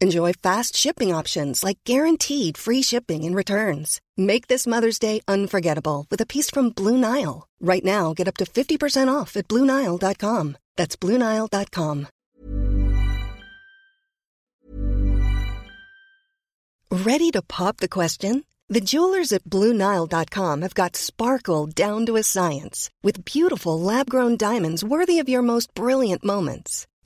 Enjoy fast shipping options like guaranteed free shipping and returns. Make this Mother's Day unforgettable with a piece from Blue Nile. Right now, get up to 50% off at BlueNile.com. That's BlueNile.com. Ready to pop the question? The jewelers at BlueNile.com have got sparkle down to a science with beautiful lab grown diamonds worthy of your most brilliant moments.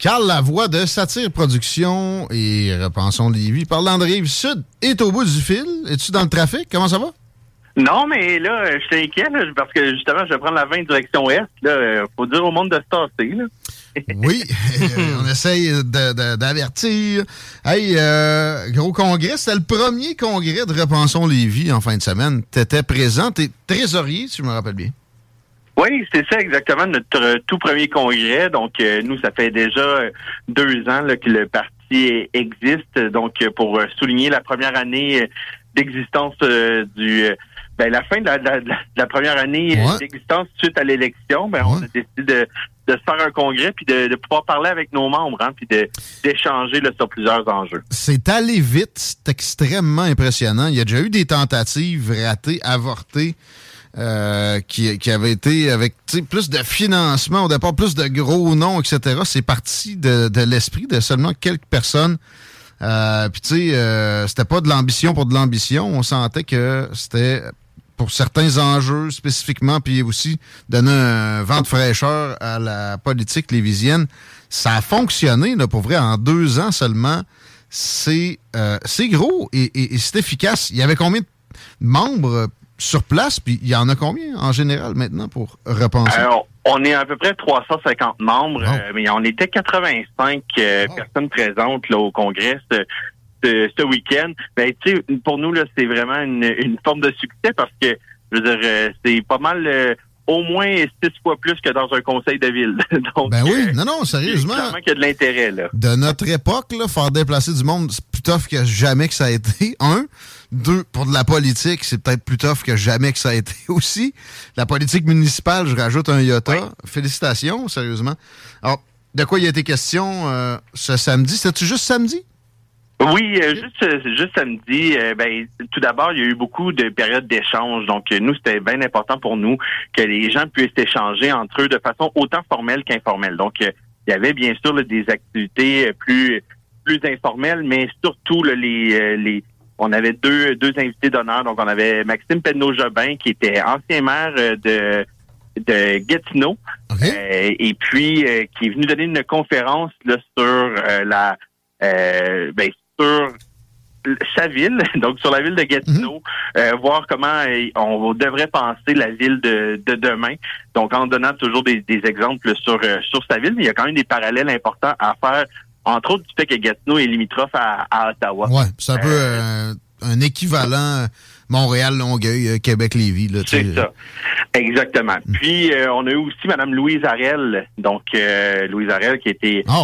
Carl Lavoie de Satire Productions et Repensons Lévis par Landrive Sud est au bout du fil. Es-tu dans le trafic? Comment ça va? Non, mais là, je suis inquiet là, parce que justement, je vais prendre la 20 direction Est. Là, faut dire au monde de se tasser. Là. oui, on essaye de- de- d'avertir. Hey, euh, gros congrès, c'était le premier congrès de Repensons Lévis en fin de semaine. Tu étais présent, tu trésorier, si je me rappelle bien. Oui, c'est ça exactement notre euh, tout premier congrès. Donc euh, nous, ça fait déjà deux ans là, que le parti existe. Donc euh, pour souligner la première année d'existence euh, du ben, la fin de la, de la- de la première année Ouais. d'existence suite à l'élection, ben, on a décidé de, de se faire un congrès puis de, de pouvoir parler avec nos membres, hein, puis d'échanger sur plusieurs enjeux. C'est allé vite, c'est extrêmement impressionnant. Il y a déjà eu des tentatives ratées, avortées, euh, qui, qui avaient été avec plus de financement, au départ plus de gros noms, etc. C'est parti de, de l'esprit de seulement quelques personnes. Euh, Puis tu sais, euh, c'était pas de l'ambition pour de l'ambition. On sentait que c'était pour certains enjeux spécifiquement, puis aussi donner un vent de fraîcheur à la politique lévisienne. Ça a fonctionné, là, pour vrai, en deux ans seulement. C'est euh, gros et, et- et c'est efficace. Il y avait combien de membres sur place, puis il y en a combien en général maintenant pour repenser? Alors, on est à peu près 350 membres, euh, mais on était 85 euh, personnes présentes là, au congrès ce, ce, ce week-end. Ben, tu sais, pour nous, là, c'est vraiment une, une forme de succès parce que, je veux dire, euh, c'est pas mal, euh, au moins six fois plus que dans un conseil de ville. Donc, ben oui, non, non, sérieusement. Qu'il y a de l'intérêt, là. de notre époque, là, faire déplacer du monde, c'est plus tough que jamais que ça a été. Un. Deux, pour de la politique, c'est peut-être plus tough que jamais que ça a été aussi. La politique municipale, je rajoute un iota. Félicitations, sérieusement. Alors, de quoi il a été question euh, ce samedi? C'était-tu juste samedi? Oui, euh, juste euh, juste samedi, euh, ben tout d'abord, il y a eu beaucoup de périodes d'échange. Donc nous, c'était bien important pour nous que les gens puissent échanger entre eux de façon autant formelle qu'informelle. Donc euh, il y avait bien sûr là, des activités plus plus informelles, mais surtout là, les les on avait deux deux invités d'honneur. Donc on avait Maxime Penneau-Jobin qui était ancien maire euh, de de Gatineau euh, et puis euh, qui est venu donner une conférence là, sur euh, la ben, sur sa ville, donc sur la ville de Gatineau, euh, voir comment on devrait penser la ville de, de demain. Donc en donnant toujours des, des exemples sur sur sa ville, mais il y a quand même des parallèles importants à faire, entre autres du fait que Gatineau est limitrophe à, à Ottawa. Ouais, c'est un peu euh, un équivalent Montréal, Longueuil, Québec, Lévis. C'est ça. Exactement. Hmm. Puis, on a eu aussi Mme Louise Arel, donc Louise Arel qui était ah,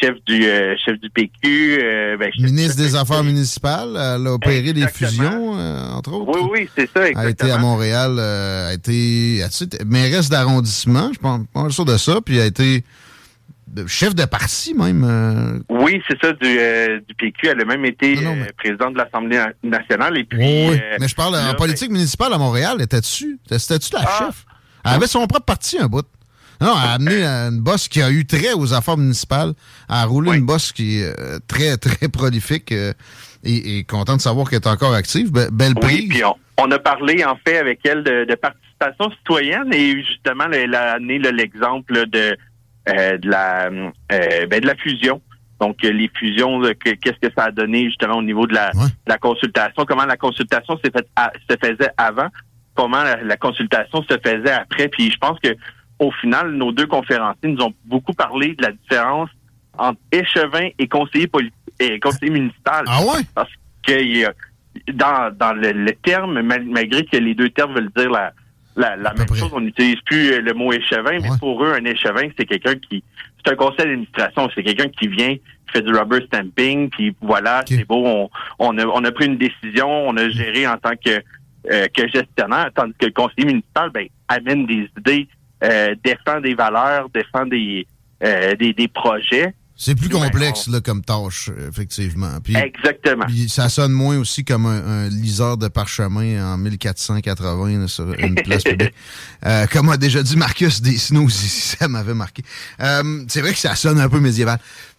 chef du chef du PQ. Ben, Ministre des Affaires municipales. Elle a opéré des fusions, entre autres. Oui, oui, c'est ça. Exactement. Elle a été à Montréal, a été mairesse d'arrondissement, je pense pas sûr de ça, puis a été chef de parti même. Euh. Oui, c'est ça, du, euh, du, PQ. Elle a même été euh, présidente de l'Assemblée nationale. Et puis, oui, mais je parle en politique municipale à Montréal. Était-tu c'était-tu la ah. chef? Elle avait son propre parti, un bout. Non, elle a amené une bosse qui a eu trait aux affaires municipales. Elle a roulé une bosse qui est très, très prolifique et, content de savoir qu'elle est encore active. belle prise. Oui, puis on, a parlé, en fait, avec elle de, participation citoyenne et justement, elle a amené l'exemple de de la euh, ben, de la fusion. Donc les fusions, qu'est-ce que ça a donné justement au niveau de la, la consultation, comment la consultation s'est fait se faisait avant, comment la, consultation se faisait après? Puis je pense que au final, nos deux conférenciers nous ont beaucoup parlé de la différence entre échevin et conseiller politique et conseiller municipal. Ah ouais? Parce que dans, dans le, le terme, malgré que les deux termes veulent dire la, la, même chose. On n'utilise plus euh, le mot échevin, mais pour eux, un échevin, c'est quelqu'un qui... C'est un conseil d'administration. C'est quelqu'un qui vient, qui fait du rubber stamping, puis voilà, c'est beau, on, on, a, on a pris une décision, on a géré en tant que, euh, que gestionnaire, tandis que le conseiller municipal ben, amène des idées, euh, défend des valeurs, défend des, euh, des, des projets. C'est plus complexe là, comme tâche, effectivement. Exactement. Puis ça sonne moins aussi comme un, liseur de parchemin en 1480 sur une place publique. Euh, comme a déjà dit Marcus Desnos, ça m'avait marqué. Euh, c'est vrai que ça sonne un peu médiéval.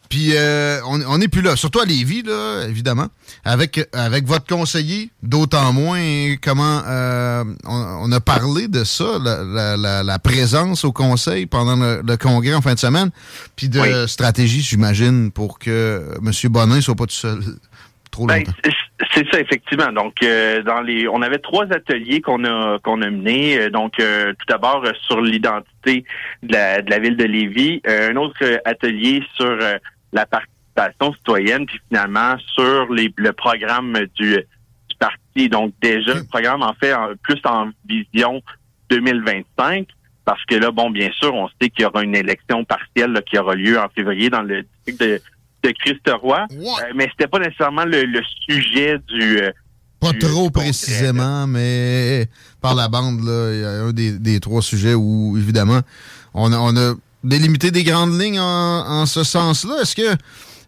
Puis euh, on n'est plus là, surtout à Lévis, là, évidemment, avec avec votre conseiller, d'autant moins comment euh, on, a parlé de ça, la, présence au conseil pendant le, congrès en fin de semaine, puis de stratégie, j'imagine, pour que M. Bonin soit pas tout seul trop ben, longtemps. c'est ça, effectivement. Donc, euh, dans les, on avait trois ateliers qu'on a qu'on a menés. Donc, tout d'abord sur l'identité de la, de la ville de Lévis, un autre atelier sur la participation citoyenne, puis finalement sur les, le programme du, parti. Donc déjà, le programme en fait plus en vision 2025, parce que là, bon, bien sûr, on sait qu'il y aura une élection partielle qui aura lieu en février dans le district de, de Christ Roy, euh, mais c'était pas nécessairement le, sujet du euh, pas trop précisément, mais par la bande, là, il y a un des, trois sujets où, évidemment, on on a délimiter des grandes lignes en, ce sens-là? Est-ce que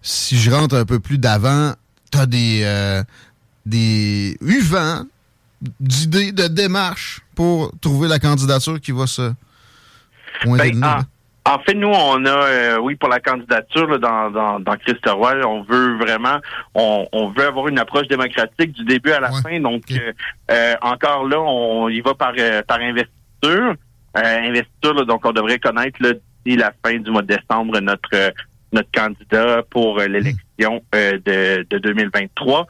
si je rentre un peu plus d'avant, tu as des, euh, des d'idées, de démarches pour trouver la candidature qui va se pointer ben, en, fait, nous, on a, euh, oui, pour la candidature dans, dans, dans on veut vraiment, on, veut avoir une approche démocratique du début à la fin. Donc, euh, encore là, on y va par, par investiture. investiture, donc on devrait connaître le la fin du mois de décembre notre euh, notre candidat pour euh, l'élection euh, de, de 2023.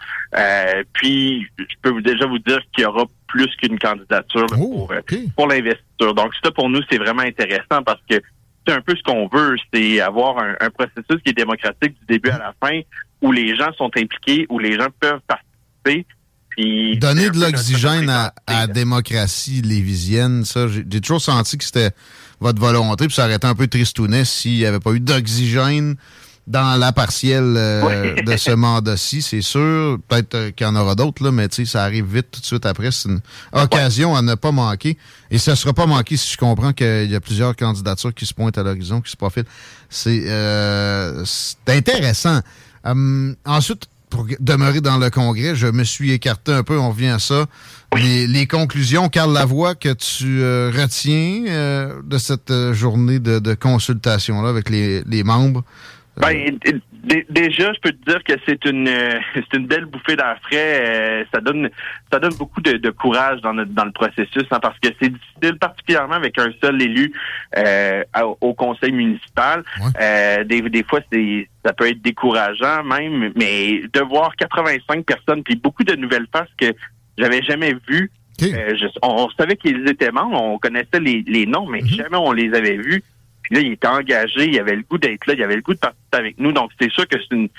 puis, je peux déjà vous dire qu'il y aura plus qu'une candidature oh, pour, pour l'investiture. Donc, ça, pour nous, c'est vraiment intéressant parce que c'est un peu ce qu'on veut, c'est avoir un, processus qui est démocratique du début à la fin, où les gens sont impliqués, où les gens peuvent participer. Puis Donner de l'oxygène à, à, la démocratie lévisienne, ça, j'ai toujours senti que c'était votre volonté, puis ça aurait été un peu tristounet s'il n'y avait pas eu d'oxygène dans la partielle euh, de ce mandat-ci, c'est sûr. Peut-être euh, qu'il y en aura d'autres, là, mais ça arrive vite tout de suite après. C'est une occasion à ne pas manquer. Et ça ne sera pas manqué si je comprends qu'il y a plusieurs candidatures qui se pointent à l'horizon, qui se profilent. C'est euh, intéressant. Hum, ensuite, pour demeurer dans le Congrès, je me suis écarté un peu, on revient à ça. Les, conclusions, Carl Lavoie, que tu euh, retiens euh, de cette euh, journée de, consultation-là avec les, membres? Ben, déjà, je peux te dire que c'est une c'est une belle bouffée d'air frais. ça donne ça donne beaucoup de, courage dans, dans le processus, hein, parce que c'est difficile, particulièrement avec un seul élu au conseil municipal. des, des fois, c'est ça peut être décourageant même, mais de voir 85 personnes puis beaucoup de nouvelles faces que j'avais jamais vu. Euh, on, savait qu'ils étaient membres, on connaissait les, les noms, mais mhm. jamais on les avait vus. Puis là, il était engagé, il avait le goût d'être là, il avait le goût de participer avec nous. Donc, c'est sûr que c'est une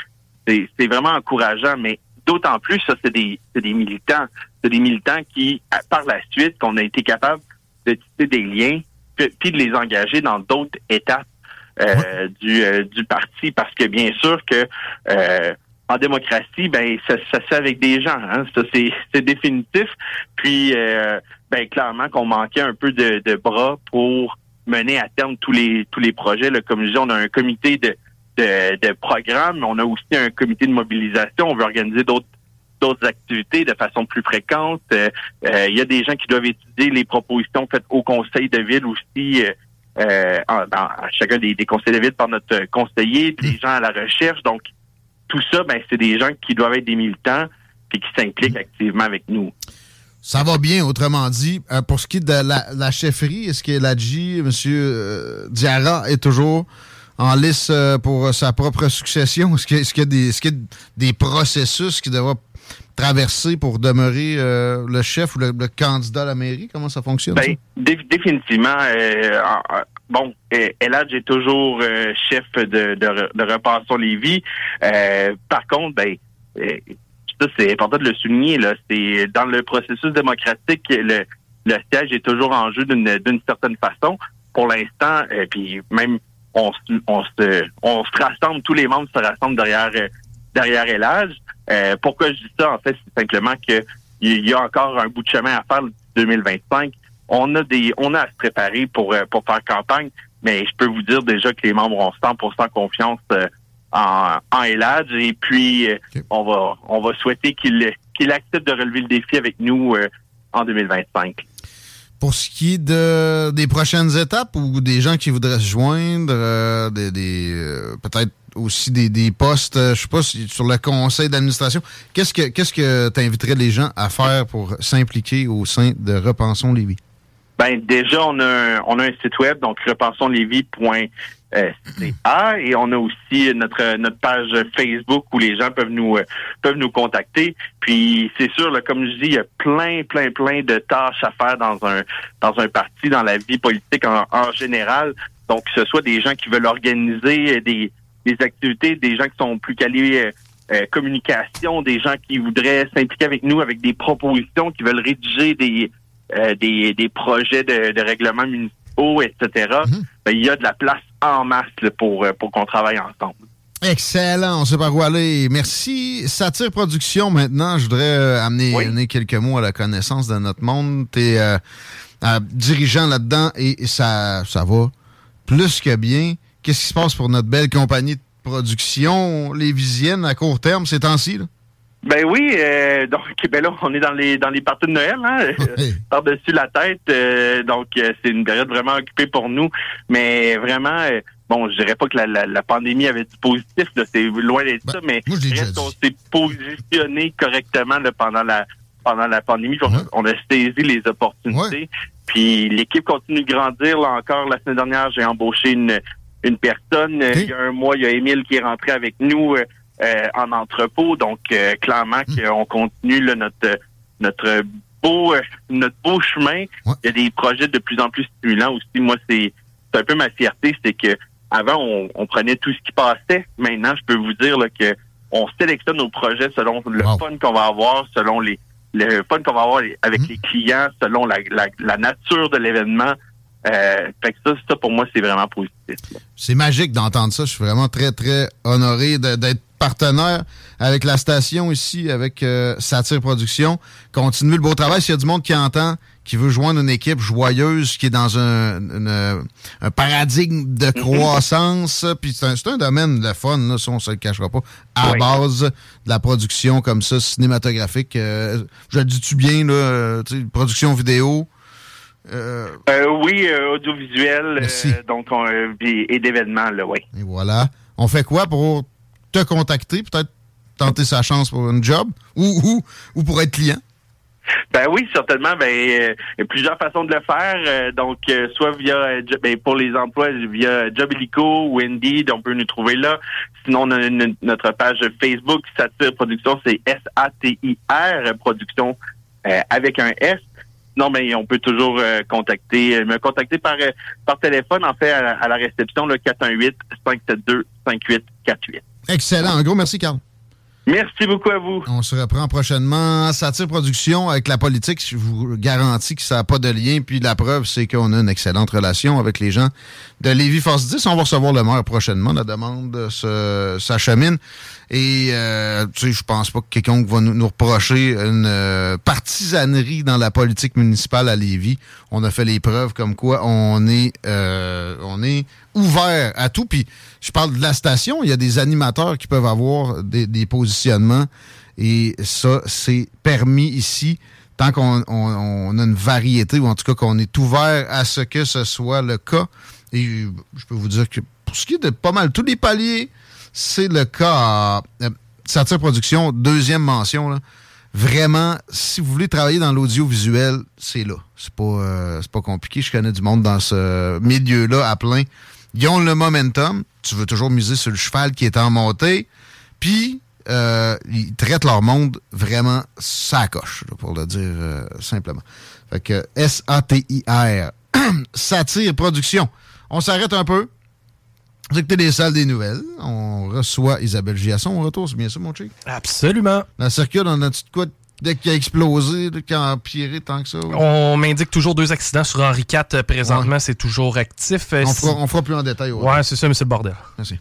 c'est vraiment encourageant, mais d'autant plus, ça, c'est des, des militants. c'est des militants qui, par la suite, qu'on a été capable de tisser des liens, puis de les engager dans d'autres étapes euh, du, euh, du parti, parce que bien sûr que euh, en démocratie, ben ça, ça se fait avec des gens, hein, ça c'est définitif. Puis ben clairement qu'on manquait un peu de, de, bras pour mener à terme tous les tous les projets. Là. Comme je dis, on a un comité de, de, de programme, on a aussi un comité de mobilisation. On veut organiser d'autres d'autres activités de façon plus fréquente. Euh, euh, il y a des gens qui doivent étudier les propositions faites au conseil de ville aussi, euh, dans chacun des, conseils de ville par notre conseiller, des gens à la recherche. Donc, tout ça, ben, c'est des gens qui doivent être des militants et qui s'impliquent activement avec nous. Ça va bien, autrement dit. pour ce qui est de la, chefferie, est-ce que l'Adji, M. Diarra, est toujours en lice pour sa propre succession? Est-ce qu'il y, a des processus qui devraient traverser pour demeurer euh, le chef ou le, candidat à la mairie? Comment ça fonctionne? Ben, définitivement. Euh, bon, euh, Eladj est toujours chef de, de, de Repassons Lévis. par contre, ben, ça, c'est important de le souligner. Là, c'est dans le processus démocratique, le, le siège est toujours en jeu d'une certaine façon. Pour l'instant, puis même on, on se on se rassemble, tous les membres se rassemblent derrière derrière Eladj. Euh, pourquoi je dis ça? En fait, c'est simplement que il y a encore un bout de chemin à faire 2025. On a des, on a à se préparer pour euh, pour faire campagne, mais je peux vous dire déjà que les membres ont 100% confiance euh, en, en et puis on va on va souhaiter qu'il qu'il accepte de relever le défi avec nous en 2025. Pour ce qui est de, des prochaines étapes ou des gens qui voudraient se joindre, des, des peut-être aussi des, des postes, euh, je sais pas, sur le conseil d'administration. Qu'est-ce que qu'est-ce que tu inviterais les gens à faire pour s'impliquer au sein de Repensons Lévis? Ben déjà, on a un, on a un site web, donc repensonslévis.ca et on a aussi notre notre page Facebook où les gens peuvent nous peuvent nous contacter. Puis c'est sûr, là, comme je dis, il y a plein, plein, plein de tâches à faire dans un dans un parti, dans la vie politique en, en général. Donc, que ce soit des gens qui veulent organiser des, des activités, des gens qui sont plus calés euh, euh, communication, des gens qui voudraient s'impliquer avec nous avec des propositions, qui veulent rédiger des euh, des, des, projets de, de règlements municipaux, etc. Mhm. Ben, il y a de la place en masse pour, pour qu'on travaille ensemble. Excellent, on sait par où aller. Merci. Satire Production, maintenant, je voudrais amener, quelques mots à la connaissance de notre monde. Tu es dirigeant là-dedans et, ça, ça va plus que bien. Qu'est-ce qui se passe pour notre belle compagnie de production lévisienne à court terme ces temps-ci? Ben oui, euh, donc ben là, on est dans les dans les parties de Noël, hein, par-dessus la tête. Euh, donc euh, c'est une période vraiment occupée pour nous. Mais vraiment, bon, je dirais pas que la, pandémie avait du positif, c'est loin d'être ben, ça, mais on s'est positionné correctement pendant la pendant la pandémie. On, a saisi les opportunités. Puis l'équipe continue de grandir. Là encore, la semaine dernière, j'ai embauché une une personne. Euh, il y a un mois, il y a Émile qui est rentré avec nous euh, euh, en entrepôt. Donc, clairement hmm. qu'on continue notre notre beau notre beau chemin. Il y a des projets de plus en plus stimulants aussi. Moi, c'est un peu ma fierté, c'est que avant on, prenait tout ce qui passait. Maintenant, je peux vous dire là, que on sélectionne nos projets selon le fun qu'on va avoir, selon les le fun qu'on va avoir avec hmm. les clients, selon la, la nature de l'événement. Euh, fait que ça, ça, pour moi, c'est vraiment positif. C'est magique d'entendre ça. Je suis vraiment très, très honoré d'être partenaire avec la station ici, avec euh, Satire Production. Continuez le beau travail. S'il y a du monde qui entend, qui veut joindre une équipe joyeuse, qui est dans un, un paradigme de mm-hmm. croissance, puis c'est un, un, domaine de fun, là, ça, on se le cachera pas, à base de la production comme ça, cinématographique. Euh, je le dis-tu bien, là, euh, production vidéo, euh, euh, oui, euh, audiovisuel, donc et d'événements, là, oui. Et voilà. On fait quoi pour te contacter, peut-être tenter sa chance pour un job ou, ou, pour être client? Ben oui, certainement. Ben, il y a plusieurs façons de le faire. donc, soit via ben, pour les emplois via Job ou Indeed, on peut nous trouver là. Sinon, on a notre page Facebook Satire Production, c'est S-A-T-I-R Production avec un S. Non, mais on peut toujours euh, contacter, euh, me contacter par euh, par téléphone, en fait, à, la réception, le 418-572-5848. Excellent. Un gros merci, Carl. Merci beaucoup à vous. On se reprend prochainement. Satire Production avec la politique. Je vous garantis que ça n'a pas de lien. Puis la preuve, c'est qu'on a une excellente relation avec les gens de Lévis Force 10. On va recevoir le maire prochainement. La demande s'achemine. Et euh, tu sais, je pense pas que quelqu'un va nous, reprocher une euh, partisanerie dans la politique municipale à Lévis. On a fait les preuves comme quoi on est euh, on est ouvert à tout. Puis je parle de la station, il y a des animateurs qui peuvent avoir des, positionnements et ça, c'est permis ici tant qu'on a une variété ou en tout cas qu'on est ouvert à ce que ce soit le cas. Et je peux vous dire que pour ce qui est de pas mal tous les paliers, c'est le cas à Satire Production, deuxième mention. Vraiment, si vous voulez travailler dans l'audiovisuel, c'est là. C'est pas, euh, pas compliqué. Je connais du monde dans ce milieu-là à plein. Ils ont le momentum. Tu veux toujours miser sur le cheval qui est en montée. Puis, euh, ils traitent leur monde vraiment sacoche, pour le dire euh, simplement. Fait que S-A-T-I-R. Satire Production. On s'arrête un peu. Vous écoutez les salles des nouvelles. On reçoit Isabelle Giasson au retour, c'est bien ça, mon chic? Absolument. La circule, on a-tu de quoi dès qu'il a explosé, qu'il a empiré tant que ça? On m'indique toujours deux accidents sur Henri IV. Présentement, c'est toujours actif. On fera, on fera plus en détail. Ouais, c'est ça, mais c'est le bordel. Merci.